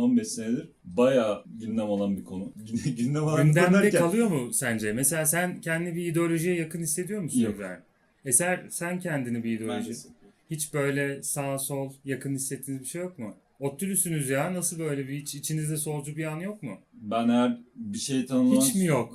10-15 senedir bayağı gündem olan bir konu. gündem olan Gündemde derken kalıyor mu sence? Mesela sen kendini bir ideolojiye yakın hissediyor musun Yok. İbrahim? Eser sen kendini bir ideoloji. Hiç böyle sağ sol yakın hissettiğiniz bir şey yok mu? Ottülüsünüz ya nasıl böyle bir hiç içinizde solcu bir an yok mu? ben eğer bir şey tanımlamak, Hiç mi yok?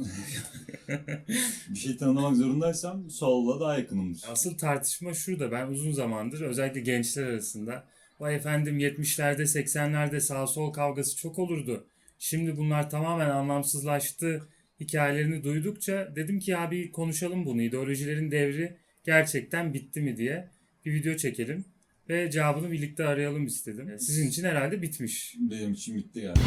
bir şey tanımlamak zorundaysam solla daha yakınımdır. Asıl tartışma şurada. Ben uzun zamandır özellikle gençler arasında vay efendim 70'lerde 80'lerde sağ sol kavgası çok olurdu. Şimdi bunlar tamamen anlamsızlaştı hikayelerini duydukça dedim ki ya bir konuşalım bunu. İdeolojilerin devri gerçekten bitti mi diye bir video çekelim ve cevabını birlikte arayalım istedim. Sizin için herhalde bitmiş. Benim için bitti yani.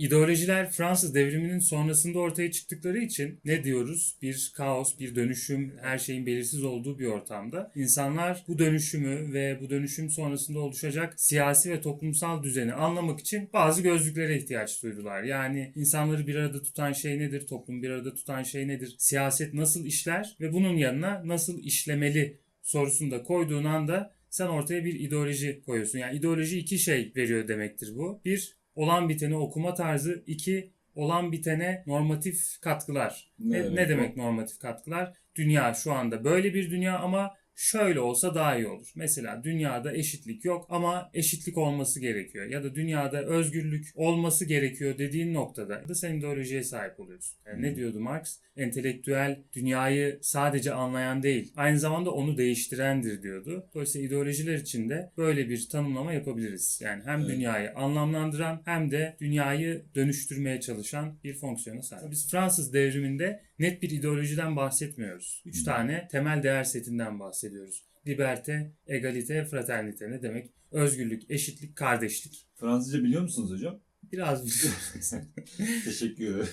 İdeolojiler Fransız devriminin sonrasında ortaya çıktıkları için ne diyoruz? Bir kaos, bir dönüşüm, her şeyin belirsiz olduğu bir ortamda insanlar bu dönüşümü ve bu dönüşüm sonrasında oluşacak siyasi ve toplumsal düzeni anlamak için bazı gözlüklere ihtiyaç duydular. Yani insanları bir arada tutan şey nedir? Toplum bir arada tutan şey nedir? Siyaset nasıl işler ve bunun yanına nasıl işlemeli sorusunu da koyduğun anda sen ortaya bir ideoloji koyuyorsun. Yani ideoloji iki şey veriyor demektir bu. Bir, olan biteni okuma tarzı. iki olan bitene normatif katkılar. Ne Ne, demek ne bu? demek normatif katkılar? Dünya şu anda böyle bir dünya ama şöyle olsa daha iyi olur. Mesela dünyada eşitlik yok ama eşitlik olması gerekiyor. Ya da dünyada özgürlük olması gerekiyor dediğin noktada da sen ideolojiye sahip oluyorsun. Yani ne diyordu Marx? Entelektüel dünyayı sadece anlayan değil, aynı zamanda onu değiştirendir diyordu. Dolayısıyla ideolojiler içinde böyle bir tanımlama yapabiliriz. Yani hem Evet. dünyayı anlamlandıran hem de dünyayı dönüştürmeye çalışan bir fonksiyona sahip. Biz Fransız devriminde net bir ideolojiden bahsetmiyoruz. Üç tane temel değer setinden bahsediyoruz. Liberte, egalite, fraternite ne demek? Özgürlük, eşitlik, kardeşlik. Fransızca biliyor musunuz hocam? Biraz biliyoruz. Teşekkür ederim.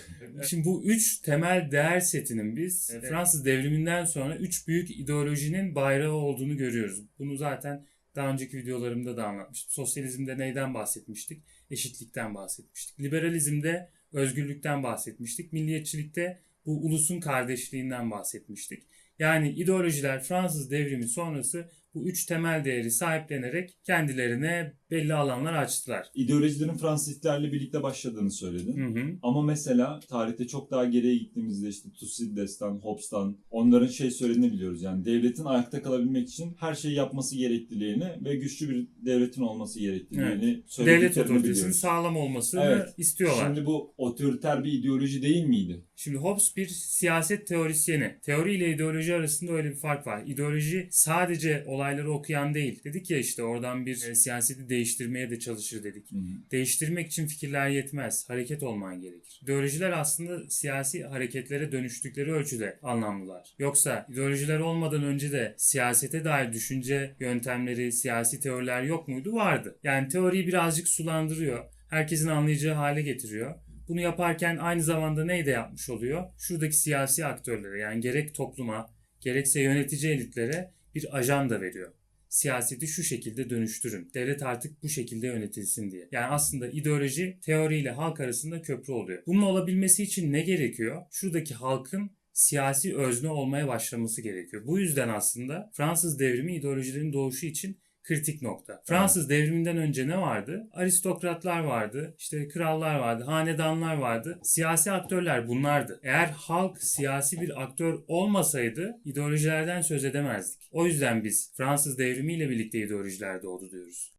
Şimdi bu üç temel değer setinin biz e, Fransız devriminden sonra üç büyük ideolojinin bayrağı olduğunu görüyoruz. Bunu zaten daha önceki videolarımda da anlatmıştım. Sosyalizmde neyden bahsetmiştik? Eşitlikten bahsetmiştik. Liberalizmde özgürlükten bahsetmiştik. Milliyetçilikte bu ulusun kardeşliğinden bahsetmiştik. Yani ideolojiler Fransız devrimi sonrası bu üç temel değeri sahiplenerek kendilerine belli alanlar açtılar. İdeolojilerin Fransız ihtilaliyle birlikte başladığını söyledin. Hı hı. Ama mesela tarihte çok daha geriye gittiğimizde işte Thucydides'ten, Hobbes'tan onların şey söylediğini biliyoruz. Yani devletin ayakta kalabilmek için her şeyi yapması gerektiğini ve güçlü bir devletin olması gerektiğini Devlet söylediklerini otoritesinin biliyoruz. sağlam olmasını Evet. istiyorlar. Şimdi, Şimdi bu otoriter bir ideoloji değil miydi? Hobbes bir siyaset teorisyeni. Teori ile ideoloji arasında öyle bir fark var. İdeoloji sadece olayları okuyan değil. Dedik ya işte oradan bir e, siyaseti değiştirmeye de çalışır dedik. Değiştirmek için fikirler yetmez. Hareket olman gerekir. İdeolojiler aslında siyasi hareketlere dönüştükleri ölçüde anlamlılar. Yoksa ideolojiler olmadan önce de siyasete dair düşünce yöntemleri, siyasi teoriler yok muydu? Vardı. Yani teoriyi birazcık sulandırıyor. Herkesin anlayacağı hale getiriyor. Bunu yaparken aynı zamanda neyi de yapmış oluyor? Şuradaki siyasi aktörlere yani gerek topluma gerekse yönetici elitlere bir ajanda veriyor siyaseti şu şekilde dönüştürün. Devlet artık bu şekilde yönetilsin diye. Yani aslında ideoloji teoriyle halk arasında köprü oluyor. Bunun olabilmesi için ne gerekiyor? Şuradaki halkın siyasi özne olmaya başlaması gerekiyor. Bu yüzden aslında Fransız devrimi ideolojilerin doğuşu için kritik nokta. Fransız devriminden önce ne vardı? Aristokratlar vardı, işte krallar vardı, hanedanlar vardı. Siyasi aktörler bunlardı. Eğer halk siyasi bir aktör olmasaydı ideolojilerden söz edemezdik. O yüzden biz Fransız devrimiyle birlikte ideolojiler doğdu diyoruz.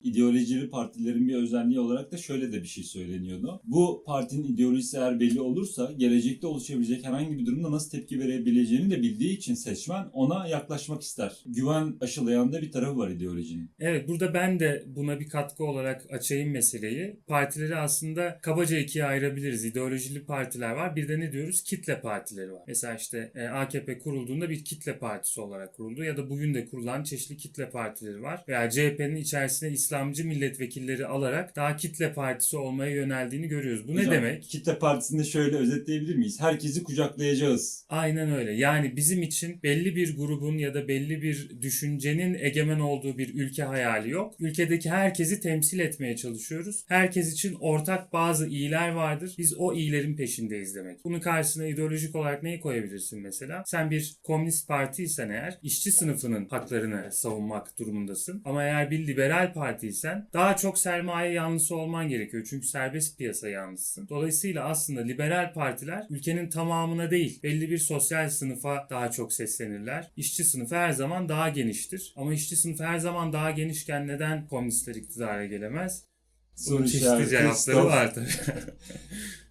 İdeolojili partilerin bir özelliği olarak da şöyle de bir şey söyleniyordu. Bu partinin ideolojisi eğer belli olursa gelecekte oluşabilecek herhangi bir durumda nasıl tepki verebileceğini de bildiği için seçmen ona yaklaşmak ister. Güven aşılayan da bir tarafı var ideolojinin. Evet burada ben de buna bir katkı olarak açayım meseleyi. Partileri aslında kabaca ikiye ayırabiliriz. İdeolojili partiler var. Bir de ne diyoruz? Kitle partileri var. Mesela işte e, AKP kurulduğunda bir kitle partisi olarak kuruldu ya da bugün de kurulan çeşitli kitle partileri var. Veya CHP'nin içerisine İslamcı milletvekilleri alarak daha kitle partisi olmaya yöneldiğini görüyoruz. Bu ne Hocam, demek? Kitle Partisi'nde şöyle özetleyebilir miyiz? Herkesi kucaklayacağız. Aynen öyle. Yani bizim için belli bir grubun ya da belli bir düşüncenin egemen olduğu bir ülke hayali yok. Ülkedeki herkesi temsil etmeye çalışıyoruz. Herkes için ortak bazı iyiler vardır. Biz o iyilerin peşindeyiz demek. Bunun karşısına ideolojik olarak neyi koyabilirsin mesela? Sen bir komünist partiysen eğer işçi sınıfının haklarını savunmak durumundasın. Ama eğer bir liberal partiysen daha çok sermaye yanlısı olman gerekiyor. Çünkü serbest piyasa yanlısısın. Dolayısıyla aslında liberal partiler ülkenin tamamına değil belli bir sosyal sınıfa daha çok seslenirler. İşçi sınıfı her zaman daha geniştir. Ama işçi sınıfı her zaman daha genişken neden komünistler iktidara gelemez? Bunun çeşitli cevapları var tabii.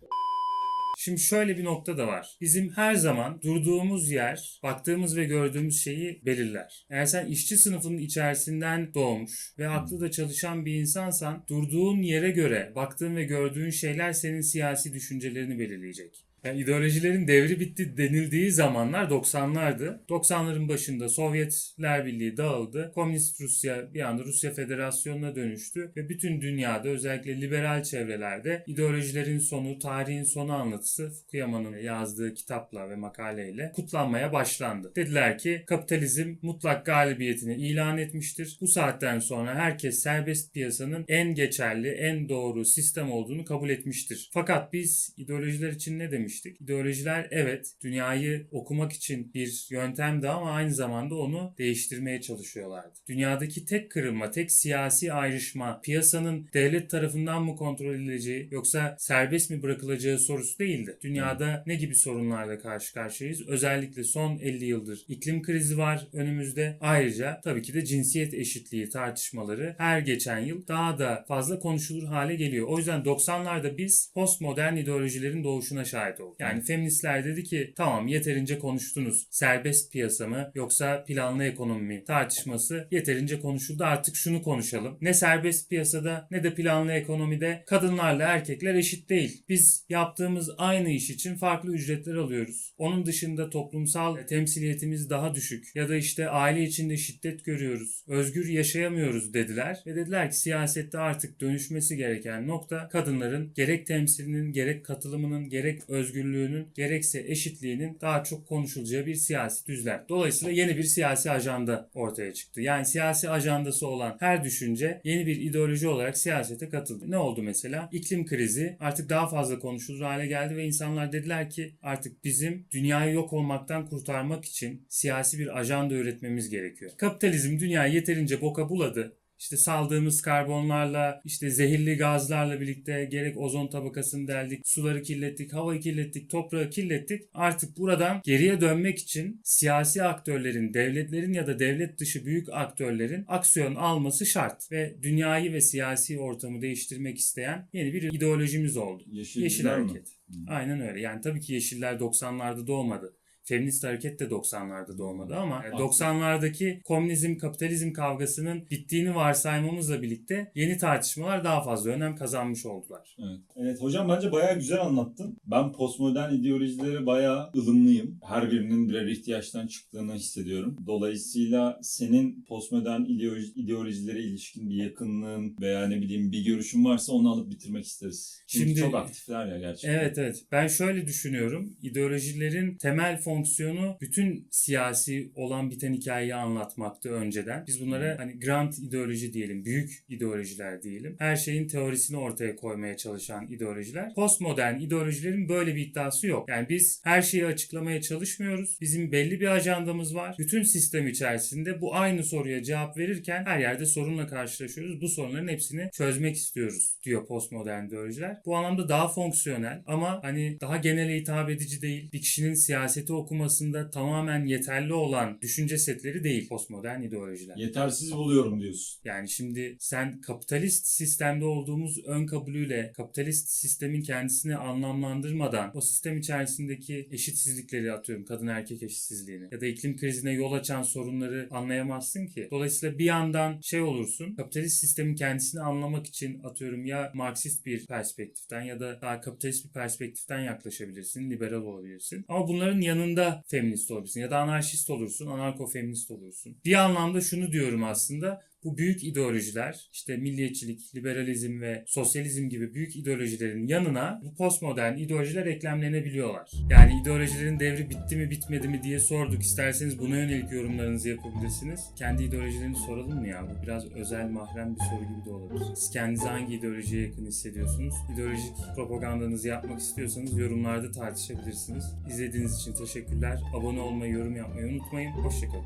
Şimdi şöyle bir nokta da var. Bizim her zaman durduğumuz yer, baktığımız ve gördüğümüz şeyi belirler. Eğer sen işçi sınıfının içerisinden doğmuş ve aklı da çalışan bir insansan durduğun yere göre baktığın ve gördüğün şeyler senin siyasi düşüncelerini belirleyecek. Yani ideolojilerin devri bitti denildiği zamanlar 90'lardı. 90'ların başında Sovyetler Birliği dağıldı. Komünist Rusya bir anda Rusya Federasyonu'na dönüştü ve bütün dünyada özellikle liberal çevrelerde ideolojilerin sonu, tarihin sonu anlatısı Fukuyama'nın yazdığı kitapla ve makaleyle kutlanmaya başlandı. Dediler ki kapitalizm mutlak galibiyetini ilan etmiştir. Bu saatten sonra herkes serbest piyasanın en geçerli, en doğru sistem olduğunu kabul etmiştir. Fakat biz ideolojiler için ne demiştik? İdeolojiler evet dünyayı okumak için bir yöntemdi ama aynı zamanda onu değiştirmeye çalışıyorlardı. Dünyadaki tek kırılma, tek siyasi ayrışma piyasanın devlet tarafından mı kontrol edileceği yoksa serbest mi bırakılacağı sorusu değildi. Dünyada ne gibi sorunlarla karşı karşıyayız? Özellikle son 50 yıldır iklim krizi var önümüzde. Ayrıca tabii ki de cinsiyet eşitliği tartışmaları her geçen yıl daha da fazla konuşulur hale geliyor. O yüzden 90'larda biz postmodern ideolojilerin doğuşuna şahit olduk. Yani feministler dedi ki tamam yeterince konuştunuz. Serbest piyasa mı yoksa planlı ekonomi mi tartışması yeterince konuşuldu. Artık şunu konuşalım. Ne serbest piyasada ne de planlı ekonomide kadınlarla erkekler eşit değil. Biz yaptığımız aynı iş için farklı ücretler alıyoruz. Onun dışında toplumsal temsiliyetimiz daha düşük ya da işte aile içinde şiddet görüyoruz. Özgür yaşayamıyoruz dediler ve dediler ki siyasette artık dönüşmesi gereken nokta kadınların gerek temsilinin gerek katılımının gerek özgürlüğünün gerekse eşitliğinin daha çok konuşulacağı bir siyasi düzlem. Dolayısıyla yeni bir siyasi ajanda ortaya çıktı. Yani siyasi ajandası olan her düşünce yeni bir ideoloji olarak siyasete katıldı. Ne oldu mesela? İklim krizi artık daha fazla konuşulur hale geldi ve insanlar dediler ki artık bizim dünyayı yok olmaktan kurtarmak için siyasi bir ajanda üretmemiz gerekiyor. Kapitalizm dünyayı yeterince boka buladı. İşte saldığımız karbonlarla, işte zehirli gazlarla birlikte gerek ozon tabakasını deldik, suları kirlettik, havayı kirlettik, toprağı kirlettik. Artık buradan geriye dönmek için siyasi aktörlerin, devletlerin ya da devlet dışı büyük aktörlerin aksiyon alması şart. Ve dünyayı ve siyasi ortamı değiştirmek isteyen yeni bir ideolojimiz oldu. Yeşil, Yeşil Güler mi? hareket. Aynen öyle. Yani tabii ki Yeşiller 90'larda doğmadı. Feminist hareket de 90'larda doğmadı ama Haklı. 90'lardaki komünizm kapitalizm kavgasının bittiğini varsaymamızla birlikte yeni tartışmalar daha fazla önem kazanmış oldular. Evet. evet hocam bence bayağı güzel anlattın. Ben postmodern ideolojilere bayağı ılımlıyım. Her birinin birer ihtiyaçtan çıktığını hissediyorum. Dolayısıyla senin postmodern ideoloji, ideolojilere ilişkin bir yakınlığın veya ne bileyim bir görüşün varsa onu alıp bitirmek isteriz. Çünkü Şimdi- çok aktifler ya gerçekten. Evet evet. Ben şöyle düşünüyorum. İdeolojilerin temel fonksiyonu bütün siyasi olan biten hikayeyi anlatmaktı önceden. Biz bunlara hani grand ideoloji diyelim, büyük ideolojiler diyelim. Her şeyin teorisini ortaya koymaya çalışan ideolojiler. Postmodern ideolojilerin böyle bir iddiası yok. Yani biz her şeyi açıklamaya çalışmıyoruz. Bizim belli bir ajandamız var. Bütün sistem içerisinde bu aynı soruya cevap verirken her yerde sorunla karşılaşıyoruz. Bu sorunların hepsini çözmek istiyoruz diyor postmodern ideolojiler. Bu anlamda daha fonksiyonel ama hani daha genele hitap edici değil. Bir kişinin siyaseti okumasında tamamen yeterli olan düşünce setleri değil postmodern ideolojiler. Yetersiz buluyorum diyorsun. Yani şimdi sen kapitalist sistemde olduğumuz ön kabulüyle kapitalist sistemin kendisini anlamlandırmadan o sistem içerisindeki eşitsizlikleri atıyorum kadın erkek eşitsizliğini ya da iklim krizine yol açan sorunları anlayamazsın ki. Dolayısıyla bir yandan şey olursun kapitalist sistemin kendisini anlamak için atıyorum ya Marksist bir perspektiften ya da daha kapitalist bir perspektiften yaklaşabilirsin, liberal olabilirsin. Ama bunların yanında feminist olabilirsin ya da anarşist olursun, anarko-feminist olursun. Bir anlamda şunu diyorum aslında bu büyük ideolojiler işte milliyetçilik, liberalizm ve sosyalizm gibi büyük ideolojilerin yanına bu postmodern ideolojiler eklemlenebiliyorlar. Yani ideolojilerin devri bitti mi bitmedi mi diye sorduk. İsterseniz buna yönelik yorumlarınızı yapabilirsiniz. Kendi ideolojilerini soralım mı ya? Bu biraz özel mahrem bir soru gibi de olabilir. Siz kendinizi hangi ideolojiye yakın hissediyorsunuz? İdeolojik propagandanızı yapmak istiyorsanız yorumlarda tartışabilirsiniz. İzlediğiniz için teşekkürler. Abone olmayı, yorum yapmayı unutmayın. Hoşçakalın.